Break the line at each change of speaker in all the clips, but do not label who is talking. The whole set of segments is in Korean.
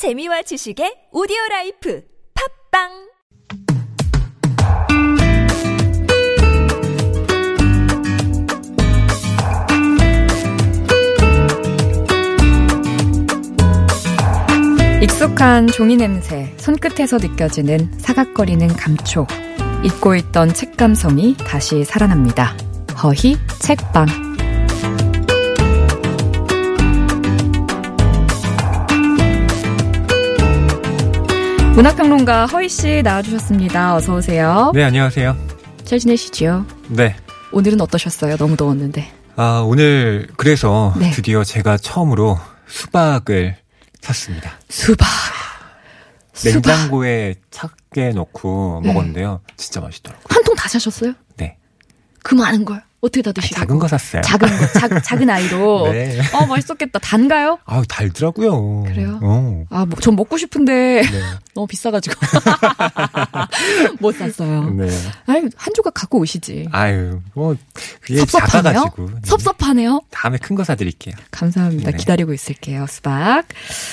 재미와 지식의 오디오 라이프 팟빵
익숙한 종이 냄새, 손끝에서 느껴지는 사각거리는 감촉. 잊고 있던 책 감성이 다시 살아납니다. 허희 책방. 문학평론가 허희 씨 나와주셨습니다. 어서 오세요.
네, 안녕하세요.
잘 지내시죠?
네.
오늘은 어떠셨어요? 너무 더웠는데.
아, 오늘 그래서
네.
드디어 제가 처음으로 수박을 샀습니다.
수박. 수박.
냉장고에 차게 넣고
네.
먹었는데요. 진짜 맛있더라고요.
한 통 다 사셨어요?
네.
그 많은 걸 어떻게 다
아,
드시고?
작은 거 샀어요.
작은 거, 작, 작은 아이로.
네.
어, 맛있었겠다. 단가요?
아우, 달더라고요.
그래요?
어.
아, 뭐, 전 먹고 싶은데
네.
너무 비싸가지고 못 샀어요.
네.
아니 한 조각 갖고 오시지.
아유, 뭐, 그게
섭섭하네요.
작아가지고. 네.
섭섭하네요.
다음에 큰 거 사드릴게요.
감사합니다.
네.
기다리고 있을게요. 수박.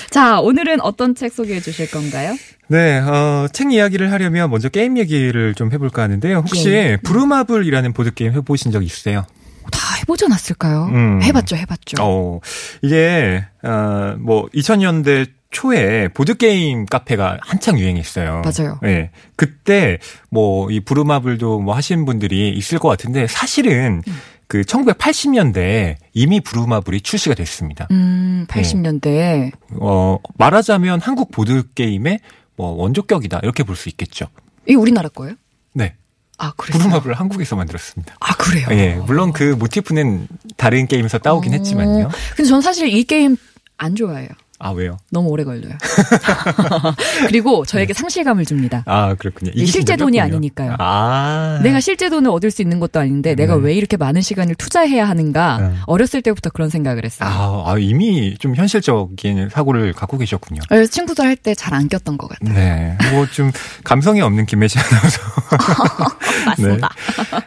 자, 오늘은 어떤 책 소개해 주실 건가요?
네, 어, 책 이야기를 하려면 먼저 게임 얘기를 좀 해볼까 하는데요. 혹시
예.
부루마블이라는 보드게임 해보신 적 있으세요?
다 해보지 않았을까요?
음.
해봤죠, 해봤죠.
어, 이게, 어, 뭐, 2000년대 초에 보드게임 카페가 한창 유행했어요.
맞아요.
예. 그때, 뭐, 이 부루마블도 뭐 하신 분들이 있을 것 같은데, 사실은
음.
그 1980년대에 이미 부루마블이 출시가 됐습니다.
음, 80년대.
어, 말하자면 한국 보드게임의 뭐 원조격이다. 이렇게 볼 수 있겠죠.
이 우리나라 거예요?
네.
아, 그래요?
부루마블을 한국에서 만들었습니다.
아, 그래요?
예. 물론 그 모티프는 다른 게임에서 따오긴
어.
했지만요.
근데 전 사실 이 게임 안 좋아해요.
아, 왜요?
너무 오래 걸려요. 그리고 저에게 상실감을 줍니다.
아, 그렇군요.
이 실제 돈이. 아니니까요.
아.
내가 실제 돈을 얻을 수 있는 것도 아닌데 내가
네.
왜 이렇게 많은 시간을 투자해야 하는가
네.
어렸을 때부터 그런 생각을 했어요.
아, 아, 이미 좀 현실적인 사고를 갖고 계셨군요.
그래서 친구들 할 때 잘 안 꼈던 것 같아요.
네. 뭐 좀 감성이 없는 김혜지 아나운서.
맞습니다.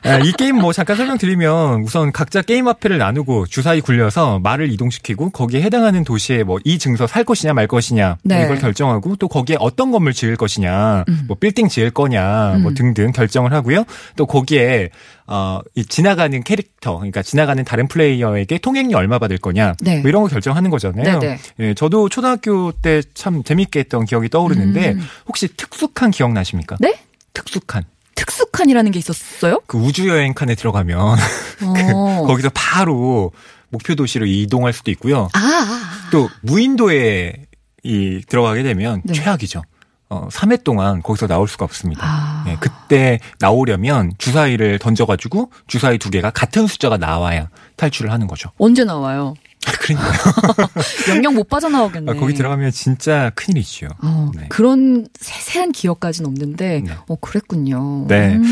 아, 이 게임 뭐 잠깐 설명드리면 우선 각자 게임 화폐를 나누고 주사위 굴려서 말을 이동시키고 거기에 해당하는 도시에 뭐 이 증서 살 것이냐 말 것이냐
네.
이걸 결정하고 또 거기에 어떤 건물 지을 것이냐
음.
뭐 빌딩 지을 거냐 뭐
음.
등등 결정을 하고요. 또 거기에 어, 이 지나가는 캐릭터, 그러니까 지나가는 다른 플레이어에게 통행료 얼마 받을 거냐,
네.
뭐 이런 거 결정하는 거잖아요.
네네.
예, 저도 초등학교 때 참 재밌게 했던 기억이 떠오르는데
음.
혹시 특숙한 기억 나십니까?
네?
특숙한.
특수칸이라는 게 있었어요?
그 우주 여행 칸에 들어가면
어.
거기서 바로 목표 도시로 이동할 수도 있고요.
아, 아,
또 무인도에 이 들어가게 되면
네.
최악이죠. 어, 3회 동안 거기서 나올 수가 없습니다.
아.
예, 그때 나오려면 주사위를 던져가지고 주사위 두 개가 같은 숫자가 나와야 탈출을 하는 거죠.
언제 나와요?
그러니까요.
영영 못 빠져나오겠네.
아, 거기 들어가면 진짜 큰일이죠.
어,
네.
그런 세세한 기억까지는 없는데,
네.
어, 그랬군요.
네.
음.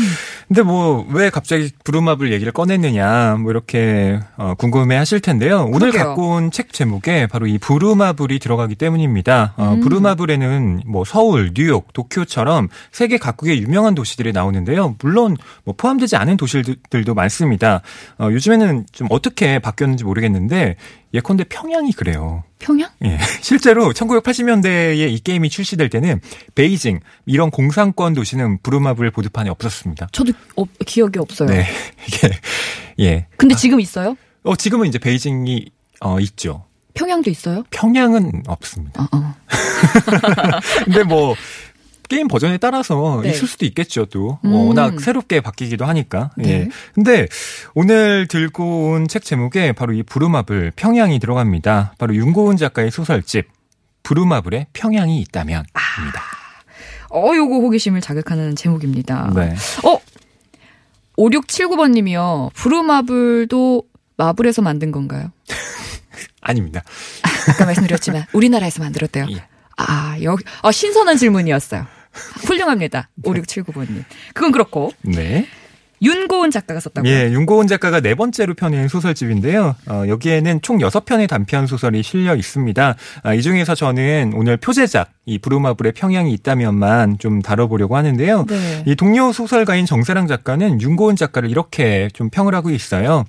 근데 뭐 왜 갑자기 부루마블 얘기를 꺼냈느냐 뭐 이렇게 어, 궁금해 하실 텐데요. 오늘
그러게요.
갖고 온 책 제목에 바로 이 부루마블이 들어가기 때문입니다. 어,
음.
부루마블에는 뭐 서울, 뉴욕, 도쿄처럼 세계 각국의 유명한 도시들이 나오는데요. 물론 뭐 포함되지 않은 도시들도 많습니다. 어, 요즘에는 좀 어떻게 바뀌었는지 모르겠는데 예컨대 평양이 그래요.
평양?
예. 실제로 1980년대에 이 게임이 출시될 때는 베이징 이런 공산권 도시는 부루마블 보드판에 없었습니다.
저도 어, 기억이 없어요.
네. 이게 예.
근데 지금 있어요?
어 지금은 이제 베이징이 어 있죠.
평양도 있어요?
평양은 없습니다.
어, 어.
근데 뭐 게임 버전에 따라서
네.
있을 수도 있겠죠, 또.
음.
어, 워낙 새롭게 바뀌기도 하니까.
네.
예. 근데 오늘 들고 온 책 제목에 바로 이 부루마블 평양이 들어갑니다. 바로 윤고은 작가의 소설집 부루마블에 평양이 있다면. 입니다.
어, 요거 호기심을 자극하는 제목입니다.
네.
어? 5679번 님이요. 부루마블도 마블에서 만든 건가요?
아닙니다.
아까 말씀드렸지만 우리나라에서 만들었대요.
예.
아, 여기 아, 신선한 질문이었어요. 훌륭합니다. 5679번님. 그건 그렇고
네.
윤고은 작가가 썼다고요?
예, 윤고은 작가가 네 번째로 펴낸 소설집인데요. 어, 여기에는 총 여섯 편의 단편 소설이 실려 있습니다. 아, 이 중에서 저는 오늘 표제작, 이 부루마블의 평양이 있다면만 좀 다뤄보려고 하는데요.
네.
이 동료 소설가인 정세랑 작가는 윤고은 작가를 이렇게 좀 평을 하고 있어요.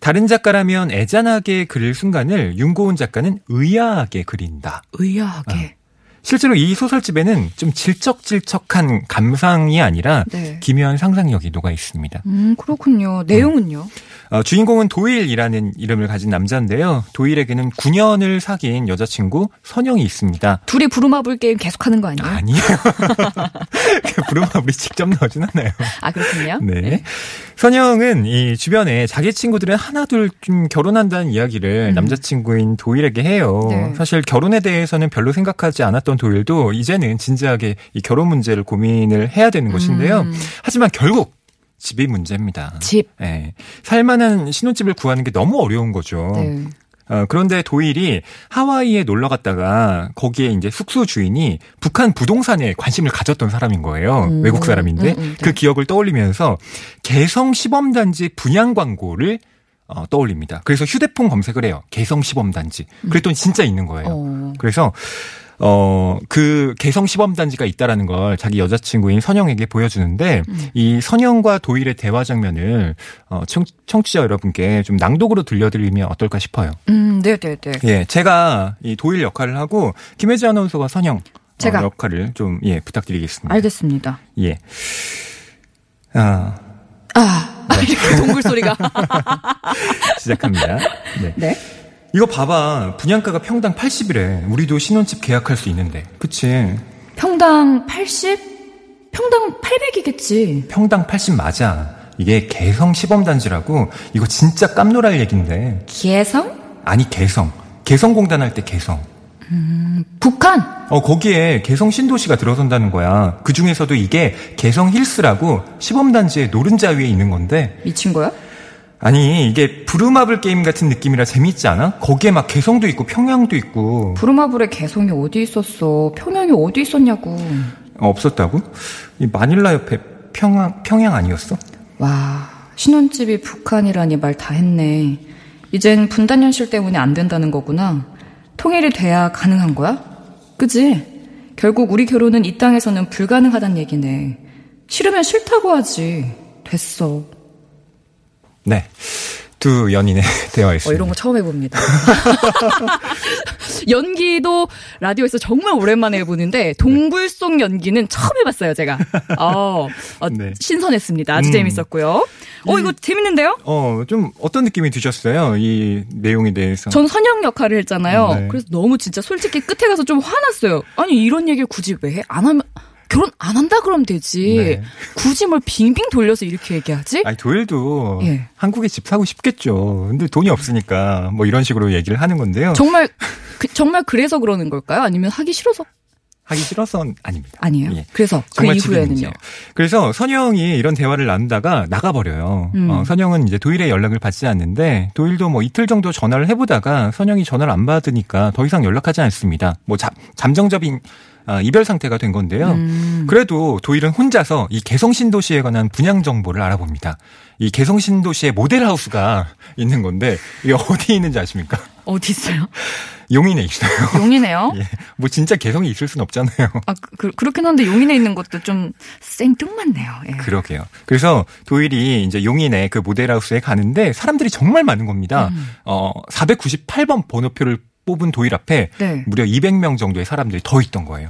다른 작가라면 애잔하게 그릴 순간을 윤고은 작가는 의아하게 그린다.
의아하게.
실제로 이 소설집에는 좀 질척질척한 감상이 아니라
네.
기묘한 상상력이 녹아 있습니다.
음, 그렇군요. 내용은요?
어, 주인공은 도일이라는 이름을 가진 남자인데요. 도일에게는 9년을 사귄 여자친구 선영이 있습니다.
둘이 부루마블 게임 계속하는 거 아니에요?
아니에요. 그 부르마블이 직접 나오진 않아요.
아, 그렇군요.
네. 선영은 이 주변에 자기 친구들은 하나둘 좀 결혼한다는 이야기를
음.
남자친구인 도일에게 해요.
네.
사실 결혼에 대해서는 별로 생각하지 않았던 도일도 이제는 진지하게 이 결혼 문제를 고민을 해야 되는 것인데요.
음.
하지만 결국 집이 문제입니다.
집.
예. 살만한 신혼집을 구하는 게 너무 어려운 거죠.
네.
어, 그런데 도일이 하와이에 놀러 갔다가 거기에 이제 숙소 주인이 북한 부동산에 관심을 가졌던 사람인 거예요.
음,
외국 사람인데
음, 음, 네.
그 기억을 떠올리면서 개성 시범단지 분양 광고를 어, 떠올립니다. 그래서 휴대폰 검색을 해요. 개성 시범단지. 그랬더니 진짜 있는 거예요.
어.
그래서 어, 그 개성 시범단지가 있다라는 걸 자기 여자친구인 선영에게 보여주는데
음.
이 선영과 도일의 대화 장면을 어, 청, 청취자 여러분께 좀 낭독으로 들려드리면 어떨까 싶어요.
음, 네, 네, 네.
예, 제가 이 도일 역할을 하고 김혜지 아나운서가 선영
제가.
어, 역할을 좀 예, 부탁드리겠습니다.
알겠습니다.
예. 아,
아, 이렇게 동굴 소리가.
시작합니다. 네.
네.
이거 봐봐. 분양가가 평당 80이래. 우리도 신혼집 계약할 수 있는데. 그치?
평당 80? 평당 800이겠지.
평당 80 맞아. 이게 개성 시범단지라고 이거 진짜 깜놀할 얘긴데.
개성?
아니 개성. 개성공단 할 때 개성.
북한?
어 거기에 개성 신도시가 들어선다는 거야. 그 중에서도 이게 개성 힐스라고 시범단지의 노른자 위에 있는 건데
미친 거야?
아니 이게 부루마블 게임 같은 느낌이라 재밌지 않아? 거기에 막 개성도 있고 평양도 있고
부루마블의 개성이 어디 있었어? 평양이 어디 있었냐고.
어, 없었다고? 이 마닐라 옆에 평양 평양 아니었어?
와, 신혼집이 북한이라니 말 다 했네. 이젠 분단 현실 때문에 안 된다는 거구나. 통일이 돼야 가능한 거야? 그지? 결국 우리 결혼은 이 땅에서는 불가능하단 얘기네. 싫으면 싫다고 하지. 됐어.
네. 두 연인의 대화였습니다.
어, 이런 거 처음 해봅니다. 연기도 라디오에서 정말 오랜만에 해보는데 동굴 속 연기는 처음 해봤어요, 제가. 어, 어,
네.
신선했습니다. 아주
음.
재밌었고요. 어, 이거 재밌는데요?
어, 좀 어떤 느낌이 드셨어요? 이 내용에 대해서.
전 선영 역할을 했잖아요.
네.
그래서 너무 진짜 솔직히 끝에 가서 좀 화났어요. 아니 이런 얘기를 굳이 왜 해? 안 하면 결혼 안 한다 그러면 되지.
네.
굳이 뭘 빙빙 돌려서 이렇게 얘기하지?
아니 도일도
예.
한국에 집 사고 싶겠죠. 근데 돈이 없으니까 뭐 이런 식으로 얘기를 하는 건데요.
정말 그, 정말 그래서 그러는 걸까요? 아니면 하기 싫어서
하기 싫어서는 아닙니다.
아니에요?
예.
그래서 그
이후에는요. 그래서 선영이 이런 대화를 나누다가 나가버려요.
음.
어, 선영은 이제 도일의 연락을 받지 않는데 도일도 뭐 이틀 정도 전화를 해보다가 선영이 전화를 안 받으니까 더 이상 연락하지 않습니다. 뭐 잠, 잠정적인 아, 이별 상태가 된 건데요.
음.
그래도 도일은 혼자서 이 개성 신도시에 관한 분양 정보를 알아봅니다. 이 개성 신도시에 모델하우스가 있는 건데 이게 어디 있는지 아십니까?
어디 있어요?
용인에 있어요.
용이네요.
예. 뭐 진짜 개성이 있을 순 없잖아요.
아 그, 그렇긴 한데 용인에 있는 것도 좀 생뚱맞네요. 예.
그러게요. 그래서 도일이 이제 용인의 그 모델하우스에 가는데 사람들이 정말 많은 겁니다.
음.
어, 498번 번호표를 뽑은 도일 앞에
네.
무려 200명 정도의 사람들이 더 있던 거예요.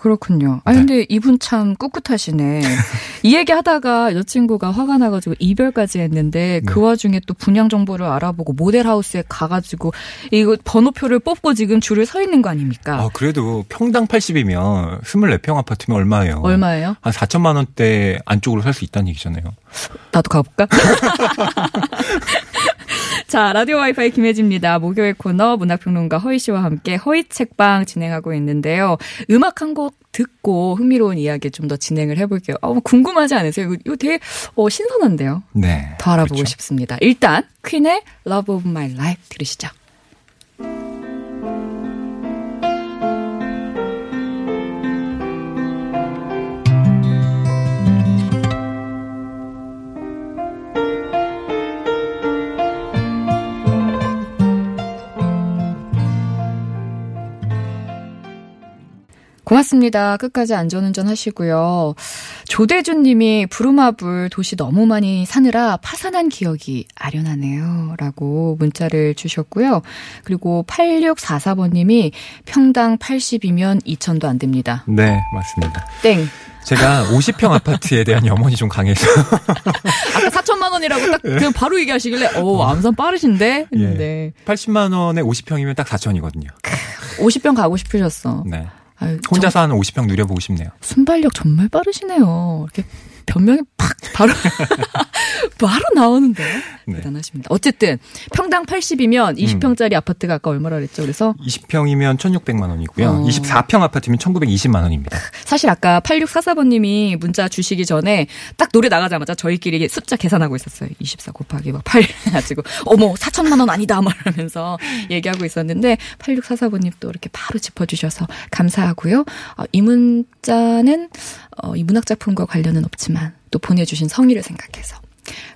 그렇군요. 아
네.
근데 이분 참 꿋꿋하시네. 이 얘기 하다가 여자친구가 화가 나가지고 이별까지 했는데 그
네.
와중에 또 분양 정보를 알아보고 모델하우스에 가가지고 이거 번호표를 뽑고 지금 줄을 서 있는 거 아닙니까?
아, 그래도 평당 80이면 24평 아파트면 얼마예요?
얼마예요?
한 4천만 원대 안쪽으로 살 수 있다는 얘기잖아요.
나도 가볼까? 자, 라디오 와이파이 김혜지입니다. 목요일 코너 문학평론가 허희 씨와 함께 허희 책방 진행하고 있는데요. 음악 한 곡 듣고 흥미로운 이야기 좀 더 진행을 해볼게요. 어, 궁금하지 않으세요? 이거, 이거 되게 어, 신선한데요.
네.
더 알아보고
그렇죠.
싶습니다. 일단 퀸의 Love of My Life 들으시죠. 고맙습니다. 끝까지 안전운전 하시고요. 조대준 님이 부루마블 도시 너무 많이 사느라 파산한 기억이 아련하네요. 라고 문자를 주셨고요. 그리고 8644번 님이 평당 80이면 2천도 안 됩니다.
네, 맞습니다.
땡.
제가 50평 아파트에 대한 염원이 좀 강해서.
아까 4천만 원이라고 딱 그냥 바로 얘기하시길래 어, 암산 빠르신데?
예.
네.
80만 원에 50평이면 딱 4천이거든요.
50병 가고 싶으셨어.
네.
아유,
혼자서 하는 50평 누려보고 싶네요.
순발력 정말 빠르시네요. 이렇게 변명이 팍 바로 바로 나오는데
네.
대단하십니다. 어쨌든 평당 80이면 20평짜리 아파트가 아까 얼마라 그랬죠? 그래서
20평이면 1,600만 원이고요.
어.
24평 아파트면 1,920만 원입니다.
사실 아까 8644번님이 문자 주시기 전에 딱 노래 나가자마자 저희끼리 숫자 계산하고 있었어요. 24 곱하기 막 8 해가지고 어머 4천만 원 아니다 말하면서 얘기하고 있었는데 8644번님 또 이렇게 바로 짚어주셔서 감사하고요. 어, 이 문자는 어, 이 문학 작품과 관련은 없지만 또 보내주신 성의를 생각해서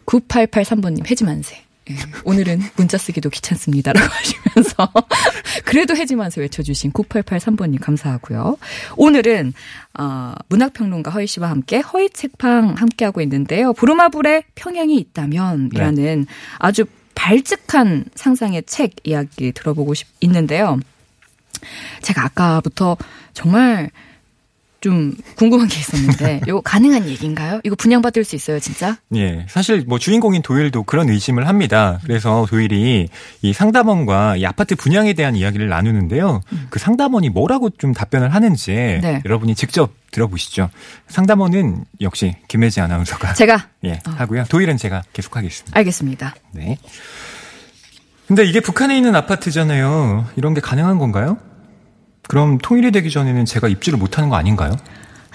9883번님 해지만세. 예, 오늘은 문자 쓰기도 귀찮습니다라고 하시면서 그래도 해지만세 외쳐주신 9883번님 감사하고요. 오늘은 어, 문학평론가 허희 씨와 함께 허희 책방 함께하고 있는데요. 부루마블의 평양이 있다면이라는 아주 발칙한 상상의 책 이야기 들어보고 싶 있는데요. 제가 아까부터 정말 좀 궁금한 게 있었는데 이거 가능한 얘기인가요? 이거 분양받을 수 있어요, 진짜?
예. 사실 뭐 주인공인 도일도 그런 의심을 합니다. 그래서 도일이 이 상담원과 이 아파트 분양에 대한 이야기를 나누는데요. 그 상담원이 뭐라고 좀 답변을 하는지
네.
여러분이 직접 들어보시죠. 상담원은 역시 김혜지 아나운서가
제가
예,
어.
하고요. 도일은 제가 계속하겠습니다.
알겠습니다.
네. 근데 이게 북한에 있는 아파트잖아요. 이런 게 가능한 건가요? 그럼 통일이 되기 전에는 제가 입주를 못하는 거 아닌가요?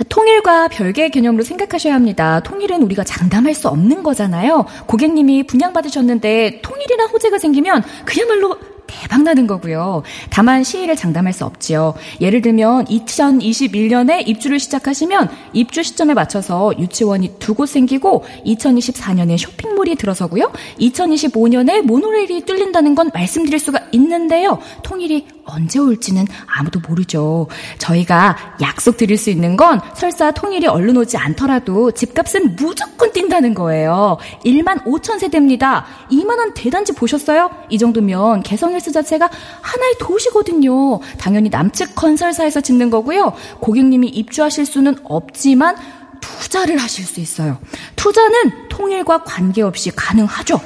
통일과 별개의 개념으로 생각하셔야 합니다. 통일은 우리가 장담할 수 없는 거잖아요. 고객님이 분양받으셨는데 통일이나 호재가 생기면 그야말로 대박 나는 거고요. 다만 시일을 장담할 수 없지요. 예를 들면 2021년에 입주를 시작하시면 입주 시점에 맞춰서 유치원이 두 곳 생기고 2024년에 쇼핑몰이 들어서고요. 2025년에 모노레일이 뚫린다는 건 말씀드릴 수가 있는데요. 통일이 언제 올지는 아무도 모르죠. 저희가 약속 드릴 수 있는 건 설사 통일이 얼른 오지 않더라도 집값은 무조건 뛴다는 거예요. 1만 5천 세대입니다. 이만한 대단지 보셨어요? 이 정도면 개성일스 자체가 하나의 도시거든요. 당연히 남측 건설사에서 짓는 거고요. 고객님이 입주하실 수는 없지만 투자를 하실 수 있어요. 투자는 통일과 관계없이 가능하죠.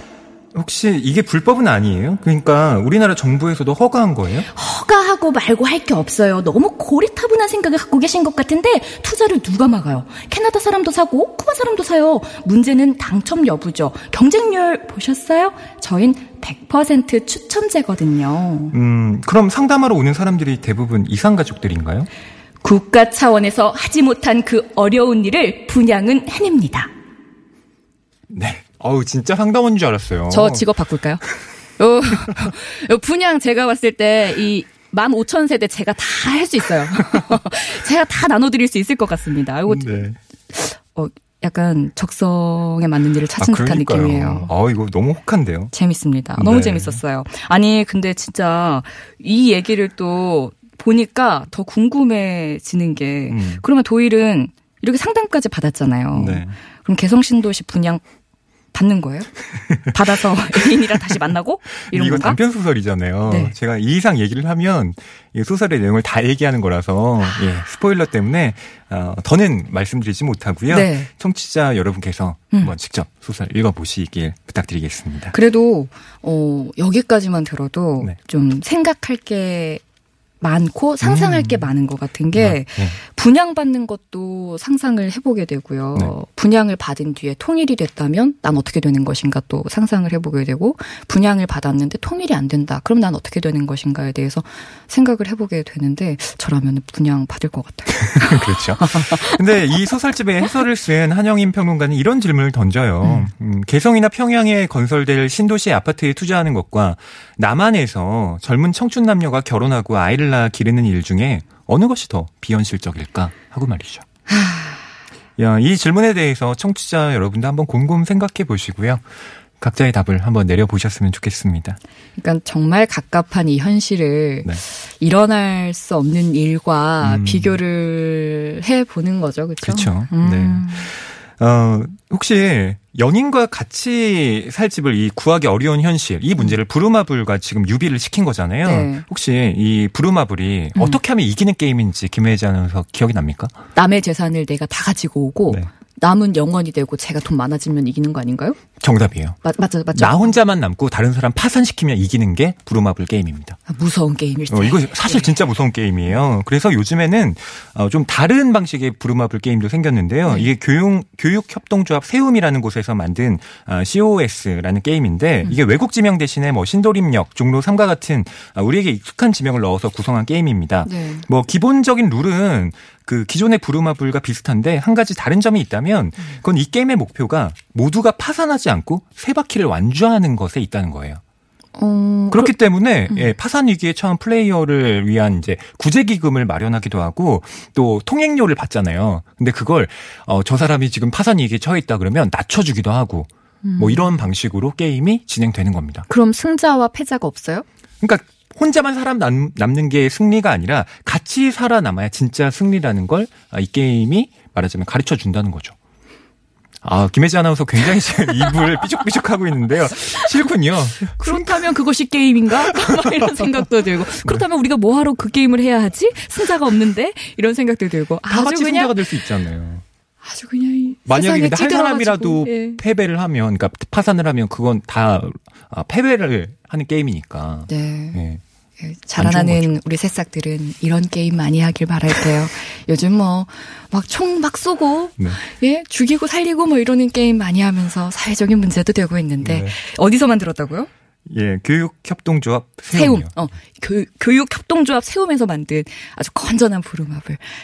혹시 이게 불법은 아니에요? 그러니까 우리나라 정부에서도 허가한 거예요?
허가하고 말고 할 게 없어요. 너무 고리타분한 생각을 갖고 계신 것 같은데 투자를 누가 막아요? 캐나다 사람도 사고 쿠바 사람도 사요. 문제는 당첨 여부죠. 경쟁률 보셨어요? 저흰 100% 추첨제거든요.
음, 그럼 상담하러 오는 사람들이 대부분 이상 가족들인가요?
국가 차원에서 하지 못한 그 어려운 일을 분양은 해냅니다.
네. 어우, 진짜 상담원인 줄 알았어요.
저 직업 바꿀까요? 요, 요 분양 제가 봤을 때이 15,000세대 제가 다 할 수 있어요. 제가 다 나눠드릴 수 있을 것 같습니다. 이거
네.
어, 약간 적성에 맞는 일을 찾은 듯한
그러니까요.
느낌이에요.
어, 이거 너무 혹한데요.
재밌습니다. 너무
네.
재밌었어요. 아니, 근데 진짜 이 얘기를 또 보니까 더 궁금해지는 게
음.
그러면 도일은 이렇게 상담까지 받았잖아요.
네.
그럼 개성신도시 분양 받는 거예요? 받아서 애인이랑 다시 만나고 이런
이거
건가?
단편 소설이잖아요.
네.
제가 이 이상 얘기를 하면 이 소설의 내용을 다 얘기하는 거라서 예, 스포일러 때문에 어, 더는 말씀드리지 못하고요.
네.
청취자 여러분께서
음.
한번 직접 소설 읽어보시길 부탁드리겠습니다.
그래도 어 여기까지만 들어도
네.
좀 생각할 게 많고 상상할
음.
게 많은 것 같은 게
네.
분양받는 것도 상상을 해보게 되고요.
네.
분양을 받은 뒤에 통일이 됐다면 난 어떻게 되는 것인가 또 상상을 해보게 되고 분양을 받았는데 통일이 안 된다. 그럼 난 어떻게 되는 것인가에 대해서 생각을 해보게 되는데 저라면 분양 받을 것 같아요.
그렇죠. 근데 이 소설집의 해설을 쓴 한영임 평론가는 이런 질문을 던져요. 음, 개성이나 평양에 건설될 신도시 아파트에 투자하는 것과 남한에서 젊은 청춘 남녀가 결혼하고 아이를 낳아 기르는 일 중에 어느 것이 더 비현실적일까 하고 말이죠. 야, 이 질문에 대해서 청취자 여러분도 한번 곰곰 생각해 보시고요. 각자의 답을 한번 내려보셨으면 좋겠습니다.
그러니까 정말 갑갑한 이 현실을
네.
일어날 수 없는 일과
음.
비교를 해 보는 거죠, 그렇죠?
그쵸.
음.
어, 혹시 연인과 같이 살 집을 이 구하기 어려운 현실, 이 문제를 부루마블과 지금 유비를 시킨 거잖아요.
네.
혹시 이 부루마블이
음.
어떻게 하면 이기는 게임인지 김혜지 아나운서 기억이 납니까?
남의 재산을 내가 다 가지고 오고
네.
남은 영원이 되고 제가 돈 많아지면 이기는 거 아닌가요?
정답이에요.
맞, 맞죠, 맞죠.
나 혼자만 남고 다른 사람 파산시키면 이기는 게 부루마블 게임입니다.
아, 무서운 게임일지.
어, 이거 사실
네.
진짜 무서운 게임이에요. 그래서 요즘에는 어, 좀 다른 방식의 부루마블 게임도 생겼는데요.
네.
이게 교육 교육 협동조합 세움이라는 곳에서 만든 아, COS라는 게임인데
음.
이게 외국 지명 대신에 뭐 신도림역, 종로 3과 같은 아, 우리에게 익숙한 지명을 넣어서 구성한 게임입니다.
네.
뭐 기본적인 룰은 그 기존의 부루마블과 비슷한데 한 가지 다른 점이 있다면 그건 이 게임의 목표가 모두가 파산하지 않고 세 바퀴를 완주하는 것에 있다는 거예요.
어,
그렇기 때문에
음.
예, 파산 위기에 처한 플레이어를 위한 이제 구제 기금을 마련하기도 하고 또 통행료를 받잖아요. 근데 그걸 어, 저 사람이 지금 파산 위기에 처해 있다 그러면 낮춰주기도 하고
음.
뭐 이런 방식으로 게임이 진행되는 겁니다.
그럼 승자와 패자가 없어요?
그러니까 혼자만 사람 남, 남는 게 승리가 아니라 같이 살아남아야 진짜 승리라는 걸 이 게임이 말하자면 가르쳐 준다는 거죠. 아, 김혜지 아나운서 굉장히 지금 입을 삐죽삐죽 하고 있는데요. 싫군요.
그렇다면 그것이 게임인가? 막 이런 생각도 들고. 그렇다면 우리가 뭐하러 그 게임을 해야 하지? 승자가 없는데? 이런 생각도 들고.
다
아주
같이
그냥,
승자가 될 수 있잖아요.
아주 그냥 이
만약에 한 사람이라도
예.
패배를 하면, 그러니까 파산을 하면 그건 다 아, 패배를 하는 게임이니까.
네.
예.
예, 자라나는 우리 새싹들은 이런 게임 많이 하길 바랄게요. 요즘 뭐, 막총막 쏘고,
네.
예, 죽이고 살리고 뭐 이러는 게임 많이 하면서 사회적인 문제도 되고 있는데,
네.
어디서 만 들었다고요?
예, 교육협동조합
세움. 어, 교, 교육협동조합 세움에서 만든 아주 건전한.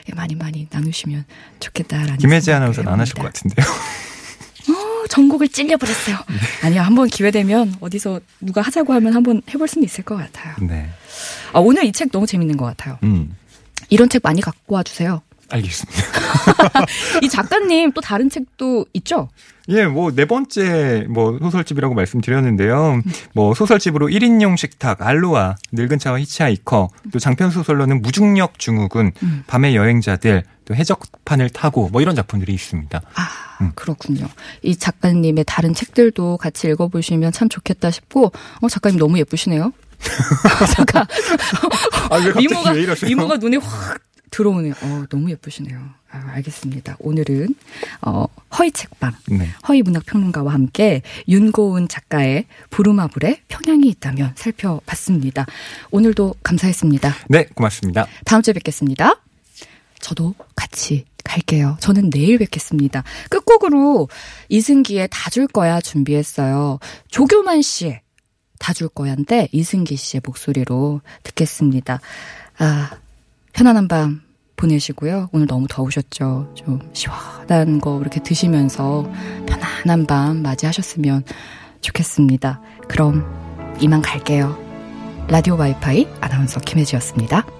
예, 많이 많이 나누시면 좋겠다라는.
김혜지 아나운서는 안 하실 것. 같은데요.
어, 전곡을 찔려버렸어요.
네.
아니요, 한번 기회 되면 어디서 누가 하자고 하면 한번 해볼 수는 있을 것 같아요.
네.
아, 오늘 이 책 너무 재밌는 것 같아요.
음,
이런 책 많이 갖고 와주세요.
알겠습니다.
이 작가님 또 다른 책도 있죠?
예, 뭐, 네 번째, 뭐, 소설집이라고 말씀드렸는데요. 뭐, 소설집으로 1인용 식탁, 알로아, 늙은 차와 히치하이커, 또 장편소설로는 무중력 증후군,
음.
밤의 여행자들, 또 해적판을 타고, 뭐, 이런 작품들이 있습니다.
아,
음.
그렇군요. 이 작가님의 다른 책들도 같이 읽어보시면 참 좋겠다 싶고, 어, 작가님 너무 예쁘시네요. 잠깐.
아,
미모가? 미모가 눈에 확 들어오네요. 어, 너무 예쁘시네요. 아, 알겠습니다. 오늘은, 어, 허이 책방.
네.
허이 문학 평론가와 함께 윤고은 작가의 부루마블의 평양이 있다면 살펴봤습니다. 오늘도 감사했습니다.
네, 고맙습니다.
다음 주에 뵙겠습니다. 저도 같이 갈게요. 저는 내일 뵙겠습니다. 끝곡으로 이승기의 다 줄 거야 준비했어요. 조교만 씨의 다 줄 거야인데 이승기 씨의 목소리로 듣겠습니다. 아, 편안한 밤 보내시고요. 오늘 너무 더우셨죠. 좀 시원한 거 이렇게 드시면서 편안한 밤 맞이하셨으면 좋겠습니다. 그럼 이만 갈게요. 라디오 와이파이 아나운서 김혜지였습니다.